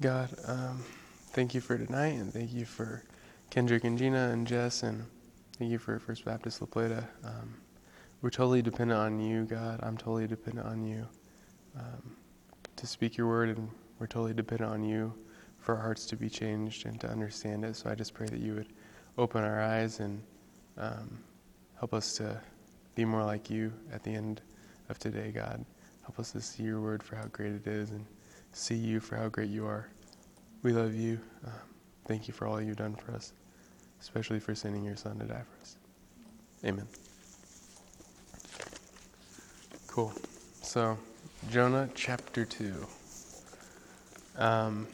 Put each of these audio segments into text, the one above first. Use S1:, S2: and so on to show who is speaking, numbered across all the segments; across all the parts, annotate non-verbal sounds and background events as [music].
S1: God, um, thank you for tonight, and thank you for Kendrick and Gina and Jess, and thank you for First Baptist La Plata. Um, we're totally dependent on you, God. I'm totally dependent on you um, to speak your word, and we're totally dependent on you for our hearts to be changed and to understand it. So I just pray that you would open our eyes and um, help us to be more like you at the end of today, God. Help us to see your word for how great it is and see you for how great you are. We love you. Um, thank you for all you've done for us, especially for sending your son to die for us. Amen. Cool. So, Jonah chapter 2. Um,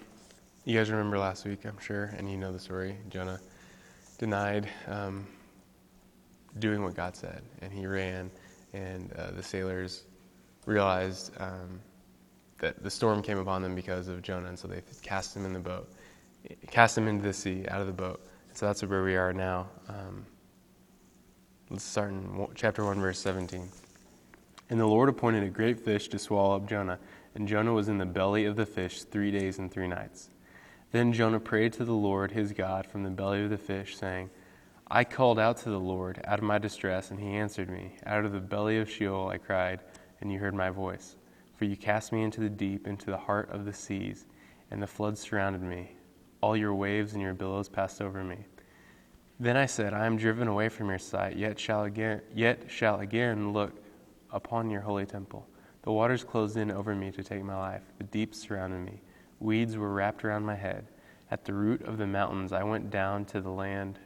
S1: you guys remember last week, I'm sure, and you know the story. Jonah denied um, doing what God said, and he ran, and uh, the sailors realized um, that the storm came upon them because of Jonah, and so they cast him in the boat, cast him into the sea, out of the boat. So that's where we are now. Um, let's start in chapter 1, verse 17. And the Lord appointed a great fish to swallow up Jonah, and Jonah was in the belly of the fish three days and three nights. Then Jonah prayed to the Lord his God from the belly of the fish, saying, I called out to the Lord out of my distress, and he answered me. Out of the belly of Sheol I cried, and you heard my voice. For you cast me into the deep, into the heart of the seas, and the floods surrounded me. All your waves and your billows passed over me. Then I said, I am driven away from your sight, yet shall again, yet shall again look upon your holy temple. The waters closed in over me to take my life. The deep surrounded me. Weeds were wrapped around my head. At the root of the mountains I went down to the land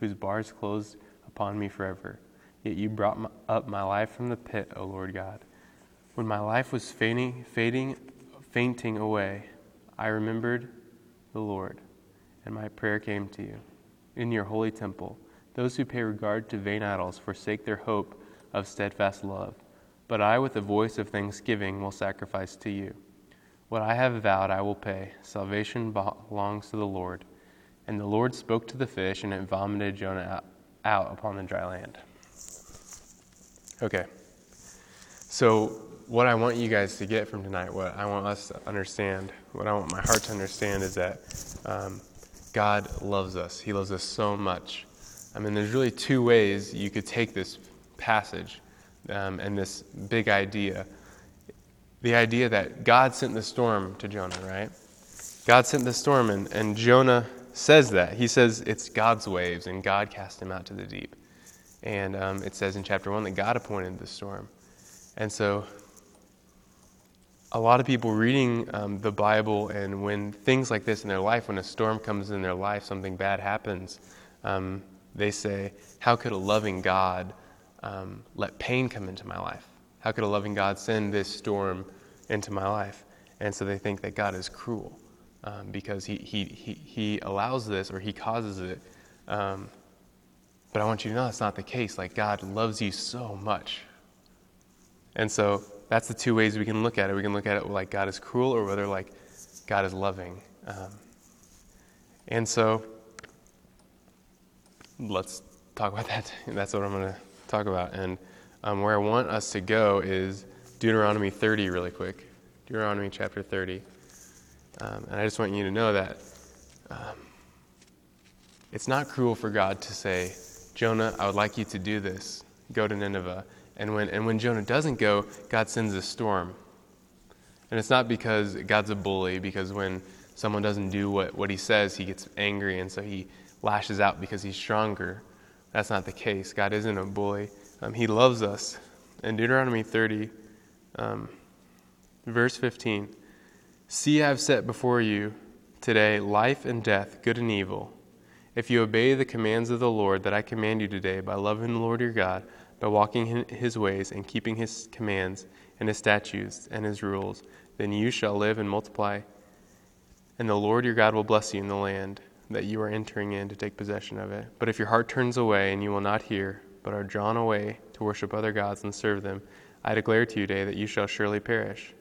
S1: whose bars closed upon me forever. Yet you brought my, up my life from the pit, O Lord God. When my life was fading, fading, fainting away, I remembered the Lord, and my prayer came to you. In your holy temple, those who pay regard to vain idols forsake their hope of steadfast love. But I, with a voice of thanksgiving, will sacrifice to you. What I have vowed, I will pay. Salvation belongs to the Lord. And the Lord spoke to the fish, and it vomited Jonah out upon the dry land. Okay. So, what I want you guys to get from tonight, what I want us to understand, what I want my heart to understand is that um, God loves us. He loves us so much. I mean, there's really two ways you could take this passage um, and this big idea. The idea that God sent the storm to Jonah, right? God sent the storm, and, and Jonah says that. He says it's God's waves, and God cast him out to the deep. And um, it says in chapter 1 that God appointed the storm. And so, a lot of people reading um, the Bible, and when things like this in their life, when a storm comes in their life, something bad happens, um, they say, How could a loving God um, let pain come into my life? How could a loving God send this storm into my life? And so they think that God is cruel um, because he, he, he, he, allows this or he causes it. Um, but I want you to know that's not the case. Like, God loves you so much. And so that's the two ways we can look at it. We can look at it like God is cruel or whether like God is loving. Um, and so let's talk about [laughs] that. That's what I'm going to talk about. And um, where I want us to go is Deuteronomy 30 really quick. Deuteronomy chapter 30. Um, and I just want you to know that um, it's not cruel for God to say, Jonah, I would like you to do this. Go to Nineveh. And when, and when Jonah doesn't go, God sends a storm. And it's not because God's a bully, because when someone doesn't do what, what he says, he gets angry and so he lashes out because he's stronger. That's not the case. God isn't a bully, um, he loves us. In Deuteronomy 30, um, verse 15 See, I have set before you today life and death, good and evil. If you obey the commands of the Lord that I command you today by loving the Lord your God, by walking in his ways and keeping his commands and his statutes and his rules, then you shall live and multiply, and the Lord your God will bless you in the land that you are entering in to take possession of it. But if your heart turns away and you will not hear, but are drawn away to worship other gods and serve them, I declare to you today that you shall surely perish.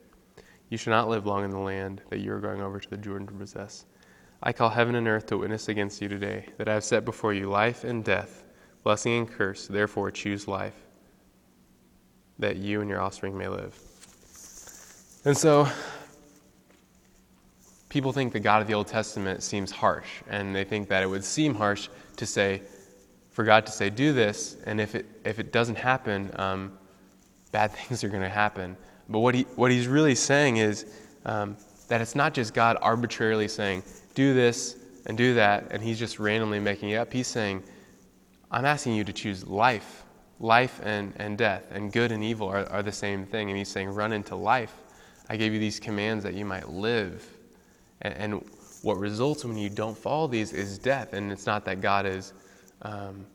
S1: You shall not live long in the land that you are going over to the Jordan to possess. I call heaven and earth to witness against you today that I have set before you life and death, blessing and curse. Therefore, choose life, that you and your offspring may live. And so, people think the God of the Old Testament seems harsh, and they think that it would seem harsh to say, for God to say, do this, and if it, if it doesn't happen, um, bad [laughs] things are going to happen. But what, he, what he's really saying is um, that it's not just God arbitrarily saying, do this and do that, and he's just randomly making it up. He's saying, I'm asking you to choose life. Life and, and death and good and evil are, are the same thing. And he's saying, run into life. I gave you these commands that you might live. And, and what results when you don't follow these is death. And it's not that God is um,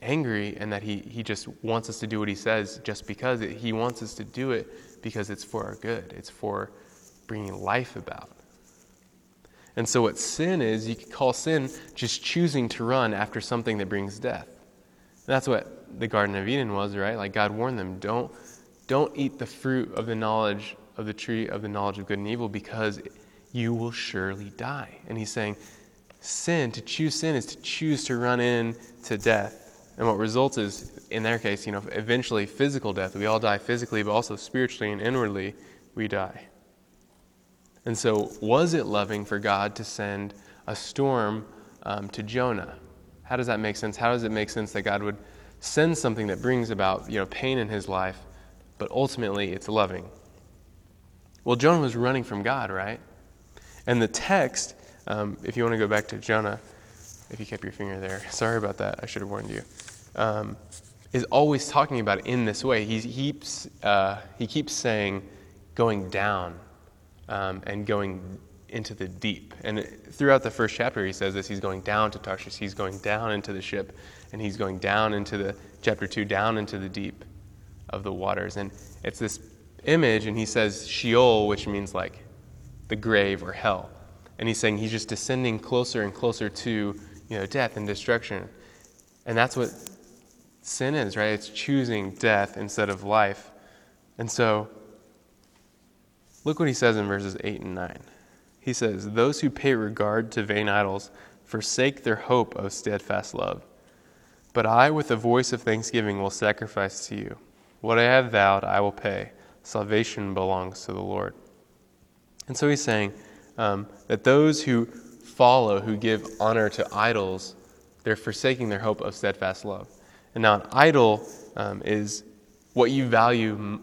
S1: angry and that he, he just wants us to do what he says just because it, he wants us to do it because it's for our good, it's for bringing life about. And so, what sin is, you could call sin just choosing to run after something that brings death. And that's what the Garden of Eden was, right? Like God warned them don't, don't eat the fruit of the knowledge of the tree of the knowledge of good and evil because you will surely die. And he's saying, sin, to choose sin is to choose to run in to death. And what results is, in their case, you know, eventually physical death. We all die physically, but also spiritually and inwardly, we die. And so, was it loving for God to send a storm um, to Jonah? How does that make sense? How does it make sense that God would send something that brings about, you know, pain in his life, but ultimately it's loving? Well, Jonah was running from God, right? And the text, um, if you want to go back to Jonah, if you kept your finger there, [laughs] sorry about that, I should have warned you, um, is always talking about it in this way. He keeps, uh, he keeps saying going down um, and going into the deep. And throughout the first chapter, he says this he's going down to Tarshish, he's going down into the ship, and he's going down into the, chapter 2, down into the deep of the waters. And it's this image, and he says Sheol, which means like the grave or hell. And he's saying he's just descending closer and closer to you know, death and destruction. And that's what sin is, right? It's choosing death instead of life. And so, look what he says in verses 8 and 9. He says, Those who pay regard to vain idols forsake their hope of steadfast love. But I, with a voice of thanksgiving, will sacrifice to you. What I have vowed, I will pay. Salvation belongs to the Lord. And so he's saying um, that those who follow, who give honor to idols, they're forsaking their hope of steadfast love. And now, an idol um, is what you value.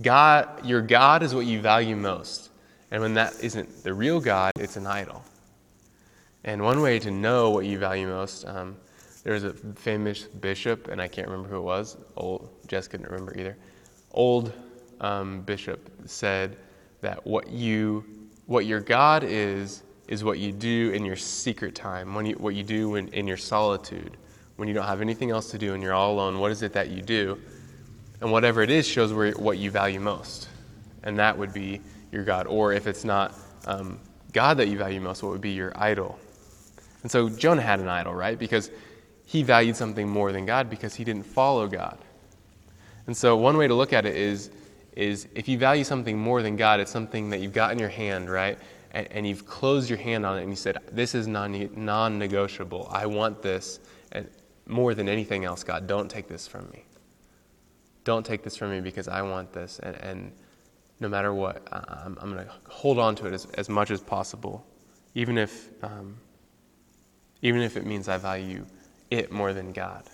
S1: God, your God is what you value most. And when that isn't the real God, it's an idol. And one way to know what you value most, um, there was a famous bishop, and I can't remember who it was. Old Jess couldn't remember either. Old um, bishop said that what you what your God is is what you do in your secret time, when you, what you do in, in your solitude, when you don't have anything else to do and you're all alone. What is it that you do? And whatever it is shows where, what you value most, and that would be your God. Or if it's not um, God that you value most, what would be your idol? And so Jonah had an idol, right? Because he valued something more than God because he didn't follow God. And so one way to look at it is is if you value something more than God, it's something that you've got in your hand, right? And, and you've closed your hand on it and you said, This is non negotiable. I want this. And more than anything else, God, don't take this from me. Don't take this from me because I want this. And, and no matter what, I'm, I'm going to hold on to it as, as much as possible, even if, um, even if it means I value it more than God.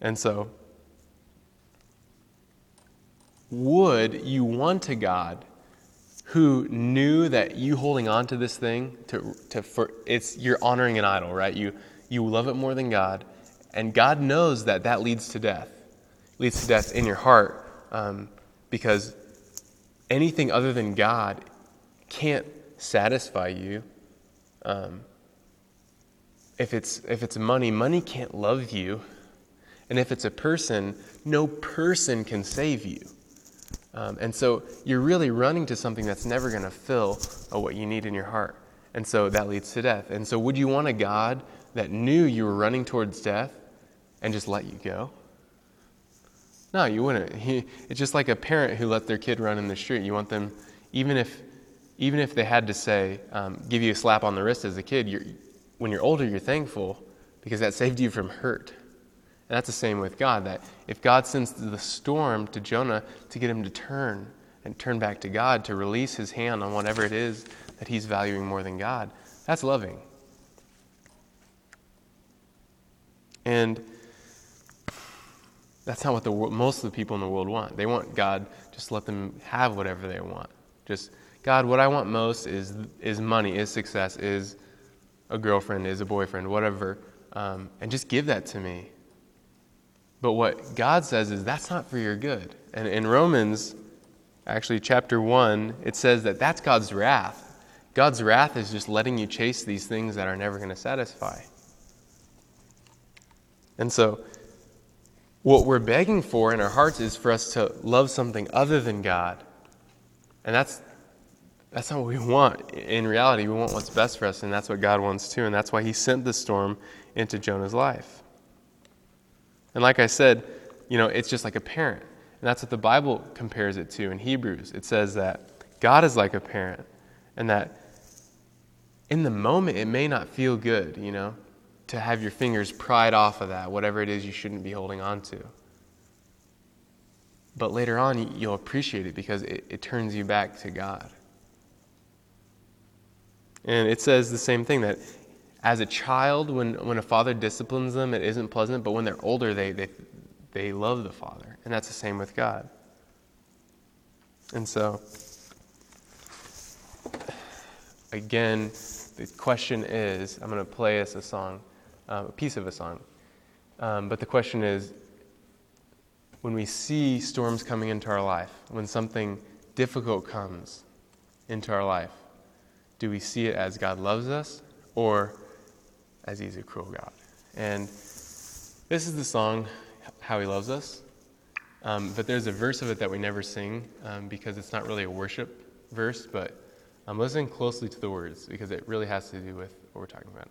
S1: And so, would you want a God who knew that you holding on to this thing to, to for it's you're honoring an idol, right? You you love it more than God, and God knows that that leads to death, leads to death in your heart, um, because anything other than God can't satisfy you. Um, if it's if it's money, money can't love you, and if it's a person, no person can save you. Um, and so you're really running to something that's never going to fill uh, what you need in your heart. And so that leads to death. And so, would you want a God that knew you were running towards death and just let you go? No, you wouldn't. [laughs] He, it's just like a parent who let their kid run in the street. You want them, even if, even if they had to say, um, give you a slap on the wrist as a kid, you're, when you're older, you're thankful because that saved you from hurt. And that's the same with God, that if God sends the storm to Jonah to get him to turn and turn back to God, to release his hand on whatever it is that he's valuing more than God. That's loving. And that's not what the most of the people in the world want. They want God just let them have whatever they want. Just God, what I want most is is money, is success, is a girlfriend, is a boyfriend, whatever, um, and just give that to me. But what God says is that's not for your good. And in Romans, actually chapter one, it says that that's God's wrath. God's wrath is just letting you chase these things that are never going to satisfy. And so, what we're begging for in our hearts is for us to love something other than God. And that's, that's not what we want. In reality, we want what's best for us, and that's what God wants too. And that's why He sent the storm into Jonah's life. And like I said, you know, it's just like a parent. And that's what the Bible compares it to in Hebrews. It says that God is like a parent, and that in the moment it may not feel good, you know, to have your fingers pried off of that, whatever it is you shouldn't be holding on to. But later on, you'll appreciate it because it, it turns you back to God. And it says the same thing that as a child, when, when a father disciplines them, it isn't pleasant, but when they're older, they, they, they love the father. And that's the same with God. And so, again, the question is I'm going to play us a song um, a piece of a song. Um, but the question is when we see storms coming into our life, when something difficult comes into our life, do we see it as God loves us or as He's a cruel God? And this is the song, How He Loves Us. Um, but there's a verse of it that we never sing um, because it's not really a worship verse, but I'm listening closely to the words because it really has to do with what we're talking about.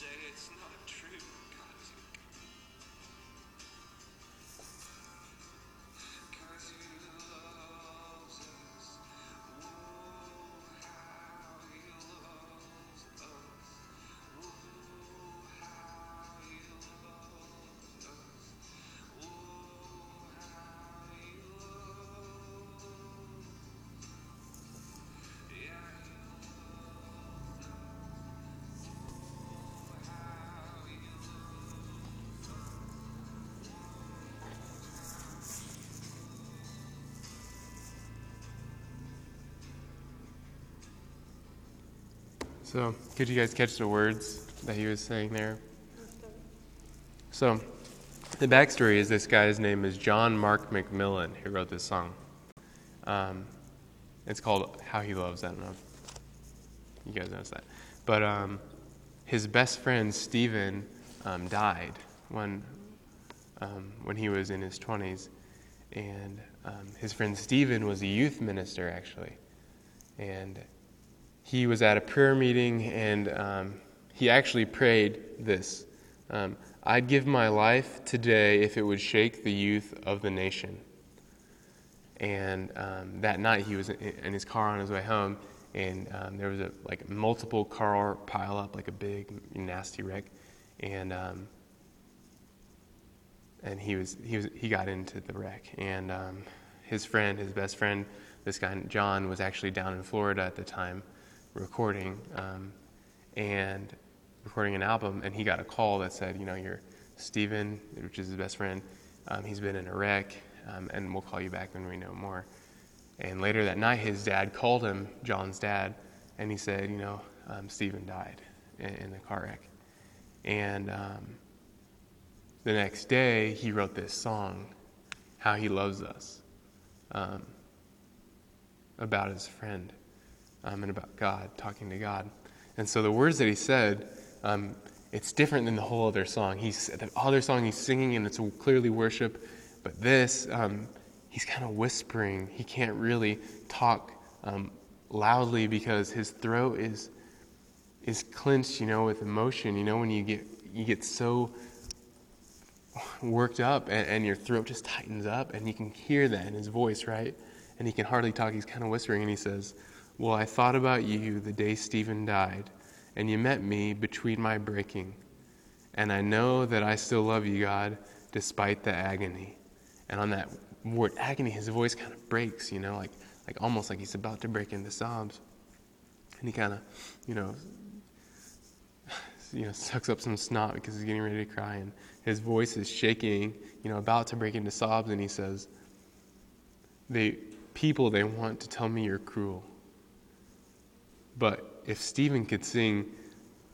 S1: say it's not So, could you guys catch the words that he was saying there? So, the backstory is this guy's name is John Mark McMillan, who wrote this song. Um, it's called How He Loves. I don't know you guys noticed that. But um, his best friend, Stephen, um, died when, um, when he was in his 20s. And um, his friend Stephen was a youth minister, actually. And he was at a prayer meeting and um, he actually prayed this um, I'd give my life today if it would shake the youth of the nation. And um, that night he was in his car on his way home, and um, there was a like multiple car pile up, like a big nasty wreck, and um, and he was he was he got into the wreck, and um, his friend, his best friend, this guy John, was actually down in Florida at the time recording. Um, and recording an album, and he got a call that said, you know, you're Stephen, which is his best friend. Um, he's been in a wreck, um, and we'll call you back when we know more. And later that night, his dad called him, John's dad, and he said, you know, um, Stephen died in, in, the car wreck. And um, the next day, he wrote this song, How He Loves Us, um, about his friend um, and about God, talking to God. And so the words that he said, um, it's different than the whole other song. He's the other song he's singing, and it's clearly worship. But this, um, he's kind of whispering. He can't really talk um, loudly because his throat is is clenched, you know, with emotion. You know, when you get you get so worked up and, and your throat just tightens up, and you can hear that in his voice, right? And he can hardly talk. He's kind of whispering, and he says, well, I thought about you the day Stephen died, and you met me between my breaking. And I know that I still love you, God, despite the agony. And on that word agony, his voice kind of breaks, you know, like, like almost like he's about to break into sobs. And he kind of, you know, you know, sucks up some snot because he's getting ready to cry, and his voice is shaking, you know, about to break into sobs, and he says, "The people they want to tell me you're cruel, but if Stephen could sing,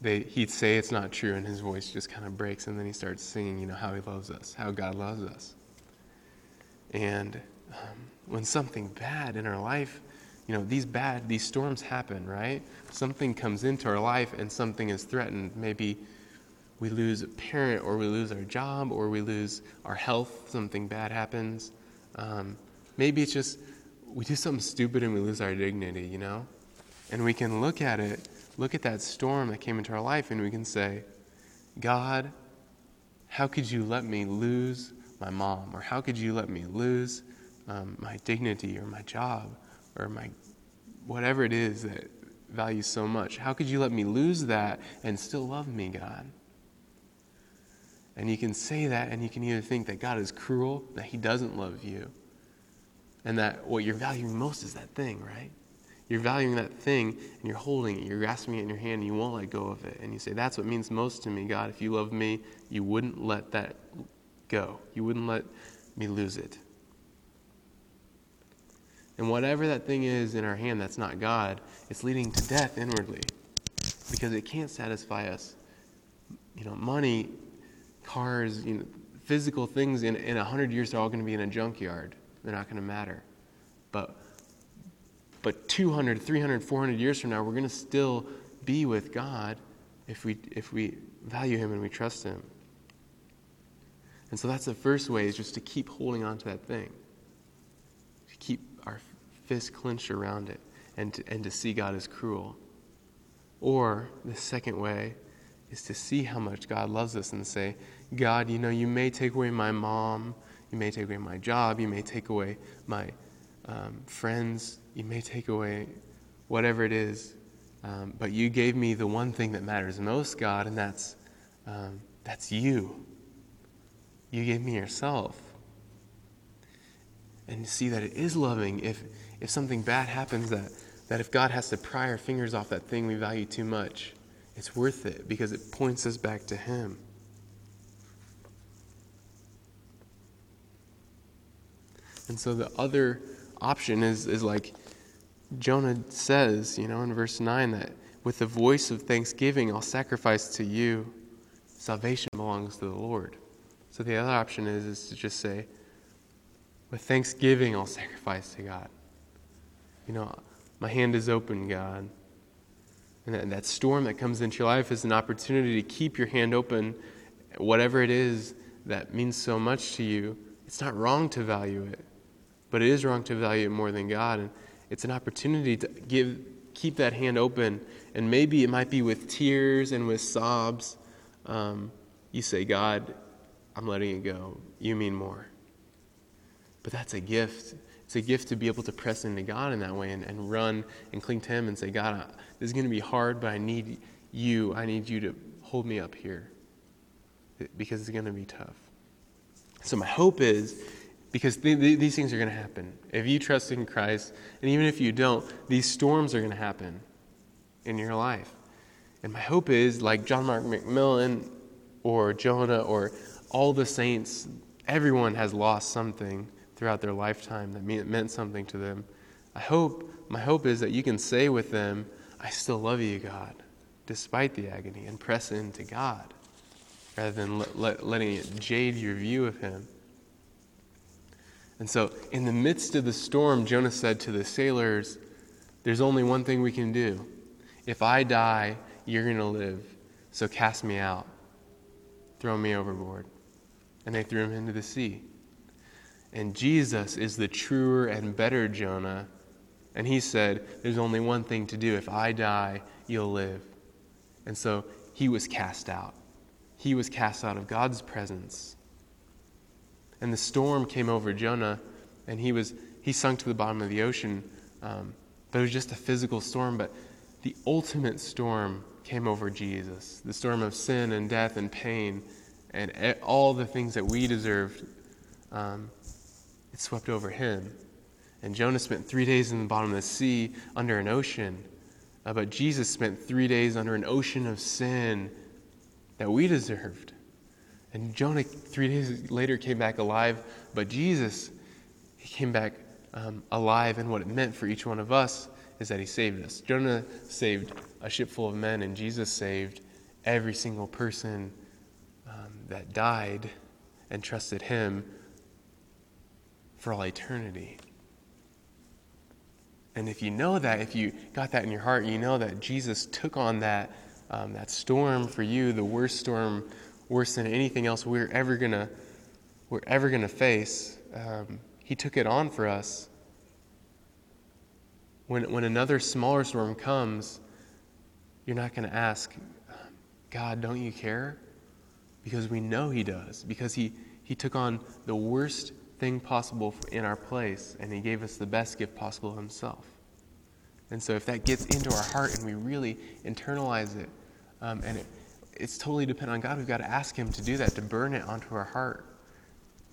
S1: they, he'd say it's not true, and his voice just kind of breaks, and then he starts singing, you know, how he loves us, how God loves us. And um, when something bad in our life, you know, these bad, these storms happen, right? Something comes into our life and something is threatened. Maybe we lose a parent, or we lose our job, or we lose our health, something bad happens. Um, maybe it's just we do something stupid and we lose our dignity, you know? And we can look at it, look at that storm that came into our life, and we can say, God, how could you let me lose my mom? Or how could you let me lose um, my dignity or my job or my whatever it is that values so much? How could you let me lose that and still love me, God? And you can say that, and you can either think that God is cruel, that He doesn't love you, and that what you're valuing most is that thing, right? You're valuing that thing and you're holding it, you're grasping it in your hand, and you won't let go of it. And you say, That's what means most to me, God. If you love me, you wouldn't let that go, you wouldn't let me lose it. And whatever that thing is in our hand that's not God, it's leading to death inwardly because it can't satisfy us. You know, money, cars, you know, physical things in, in 100 years, they're all going to be in a junkyard. They're not going to matter. But but 200, 300, 400 years from now, we're going to still be with God if we, if we value Him and we trust Him. And so that's the first way is just to keep holding on to that thing, to keep our fist clenched around it, and to, and to see God as cruel. Or the second way is to see how much God loves us and say, God, you know, you may take away my mom, you may take away my job, you may take away my um, friends, you may take away whatever it is, um, but you gave me the one thing that matters most, God, and that's, um, that's you. You gave me yourself. And to see that it is loving if, if something bad happens, that, that if God has to pry our fingers off that thing we value too much, it's worth it because it points us back to Him. And so the other option is, is like Jonah says, you know, in verse 9, that with the voice of thanksgiving, I'll sacrifice to you. Salvation belongs to the Lord. So the other option is, is to just say, with thanksgiving, I'll sacrifice to God. You know, my hand is open, God. And that, that storm that comes into your life is an opportunity to keep your hand open, whatever it is that means so much to you. It's not wrong to value it, but it is wrong to value it more than God. And it's an opportunity to give, keep that hand open. And maybe it might be with tears and with sobs. Um, you say, God, I'm letting it go. You mean more. But that's a gift. It's a gift to be able to press into God in that way and, and run and cling to Him and say, God, I, this is going to be hard, but I need you. I need you to hold me up here because it's going to be tough. So, my hope is because th- th- these things are going to happen. If you trust in Christ, and even if you don't, these storms are going to happen in your life. And my hope is, like John Mark McMillan or Jonah or all the saints, everyone has lost something throughout their lifetime that meant something to them. I hope, my hope is that you can say with them, I still love you, God, despite the agony, and press into God rather than let, let, letting it jade your view of Him. And so, in the midst of the storm, Jonah said to the sailors, There's only one thing we can do. If I die, you're going to live. So cast me out. Throw me overboard. And they threw him into the sea. And Jesus is the truer and better Jonah. And he said, There's only one thing to do. If I die, you'll live. And so he was cast out. He was cast out of God's presence. And the storm came over Jonah, and he was he sunk to the bottom of the ocean. Um, but it was just a physical storm. But the ultimate storm came over Jesus the storm of sin and death and pain and all the things that we deserved. Um, it swept over him. And Jonah spent three days in the bottom of the sea under an ocean. Uh, but Jesus spent three days under an ocean of sin that we deserved. And Jonah, three days later, came back alive. But Jesus, he came back um, alive. And what it meant for each one of us is that he saved us. Jonah saved a ship full of men, and Jesus saved every single person um, that died and trusted him for all eternity. And if you know that, if you got that in your heart, you know that Jesus took on that, um, that storm for you, the worst storm, worse than anything else we're ever gonna, we're ever gonna face. Um, he took it on for us when, when another smaller storm comes, you're not to ask, God, don't you care? Because we know He does. Because He, he took on the worst thing possible in our place, and He gave us the best gift possible Himself. And so, if that gets into our heart and we really internalize it, um, and it, it's totally dependent on God, we've got to ask Him to do that, to burn it onto our heart.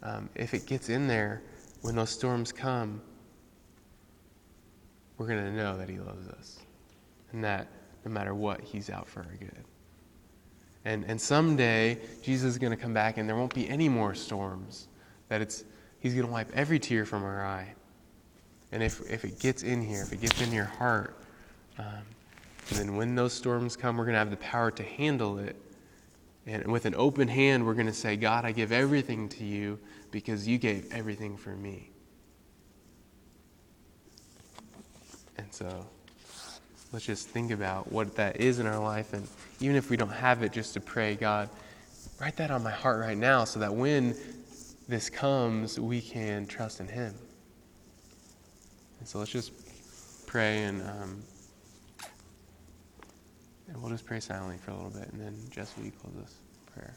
S1: Um, if it gets in there when those storms come, we're going to know that He loves us and that no matter what, He's out for our good. And, and someday, Jesus is going to come back and there won't be any more storms. That it's, He's going to wipe every tear from our eye. And if, if it gets in here, if it gets in your heart, um, and then when those storms come, we're going to have the power to handle it. And with an open hand, we're going to say, God, I give everything to you because you gave everything for me. And so let's just think about what that is in our life. And even if we don't have it, just to pray, God, write that on my heart right now so that when this comes, we can trust in Him. And so let's just pray and. Um, and we'll just pray silently for a little bit, and then Jess, will close this prayer?